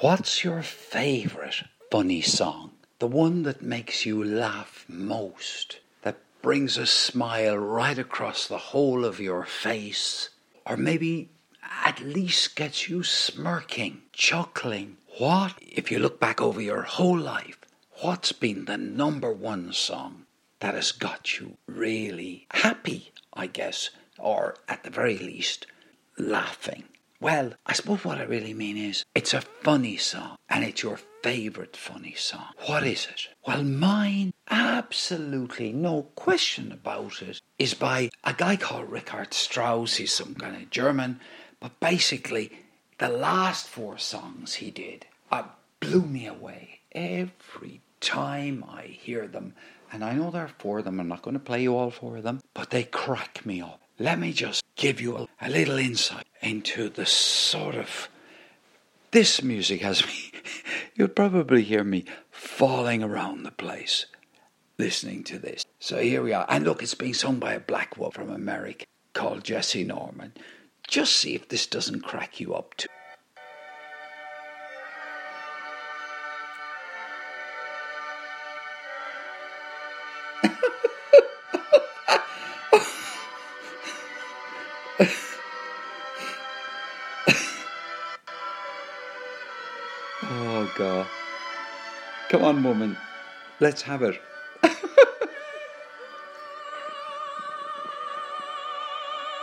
What's your favourite funny song? The one that makes you laugh most, that brings a smile right across the whole of your face, or maybe at least gets you smirking, chuckling. What, if you look back over your whole life, what's been the number one song that has got you really happy, I guess, or at the very least, laughing? Well, I suppose what I really mean is it's a funny song and it's your favourite funny song. What is it? Well, mine, absolutely no question about it, is by a guy called Richard Strauss. He's some kind of German, but basically, the last four songs he did uh, blew me away every time I hear them. And I know there are four of them, I'm not going to play you all four of them, but they crack me up. Let me just give you a, a little insight into the sort of. This music has me. You'll probably hear me falling around the place listening to this. So here we are. And look, it's being sung by a black woman from America called Jessye Norman. Just see if this doesn't crack you up too. Come on, woman. Let's have it.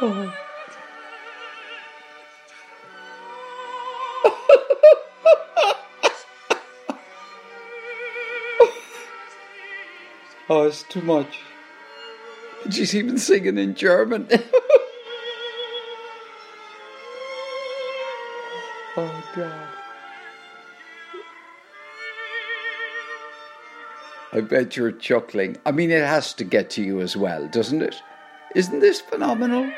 oh. Oh, it's too much. She's even singing in German. oh, God. I bet you're chuckling. I mean, it has to get to you as well, doesn't it? Isn't this phenomenal?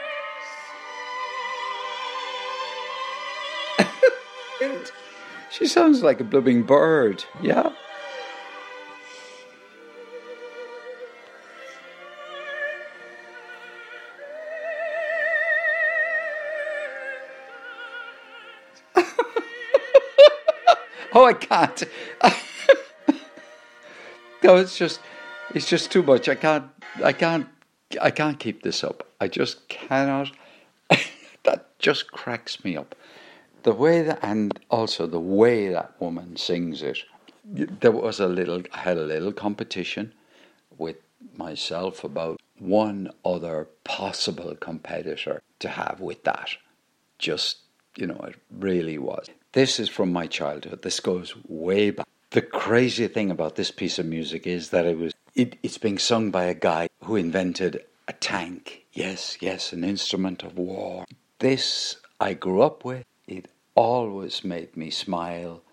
she sounds like a blooming bird, yeah? oh, I can't. no, it's just, it's just too much. I can't, I can't, I can't keep this up. I just cannot. that just cracks me up. The way that, and also the way that woman sings it. There was a little, I had a little competition with myself about one other possible competitor to have with that. Just, you know, it really was. This is from my childhood. This goes way back. The crazy thing about this piece of music is that it was it, it's being sung by a guy who invented a tank. Yes, yes, an instrument of war. This I grew up with. It always made me smile,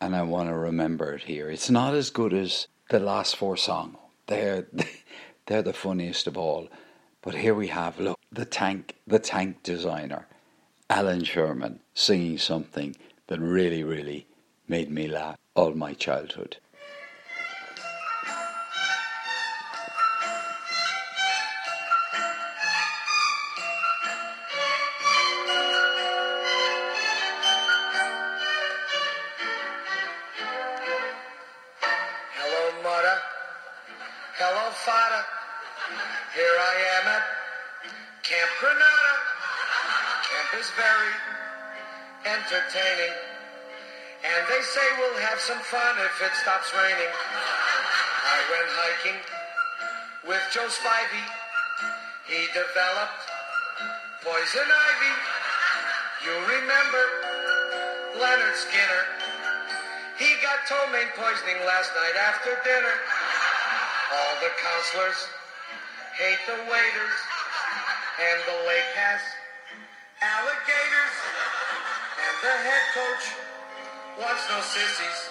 and I want to remember it here. It's not as good as the last four songs. They're they're the funniest of all. But here we have look the tank, the tank designer. Allan Sherman singing something that really, really made me laugh all my childhood. Hello, mother. Hello, father. Here I am at Camp Granada. Camp is very entertaining. And they say we'll have some fun if it stops raining. I went hiking with Joe Spivey. He developed poison ivy. You remember Leonard Skinner. He got ptomaine poisoning last night after dinner. All the counselors hate the waiters. And the lake has alligators. And the head coach wants no sissies.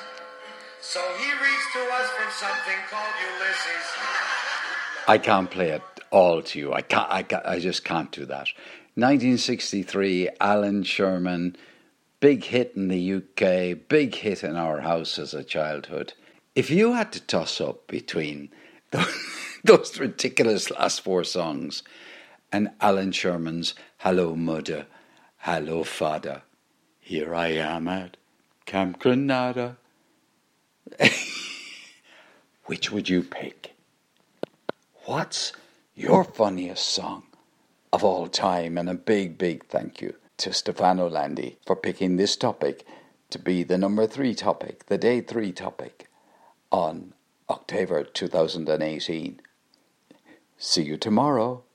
So he reads to us from something called Ulysses. I can't play it all to you. I can't. I, can't, I just can't do that. 1963, Allan Sherman, big hit in the UK, big hit in our house as a childhood. If you had to toss up between those, those ridiculous last four songs and Allan Sherman's "Hello, Mother, Hello, Father," here I am at Camp Granada. Which would you pick? What's your funniest song of all time? And a big, big thank you to Stefano Landi for picking this topic to be the number three topic, the day three topic on October 2018. See you tomorrow.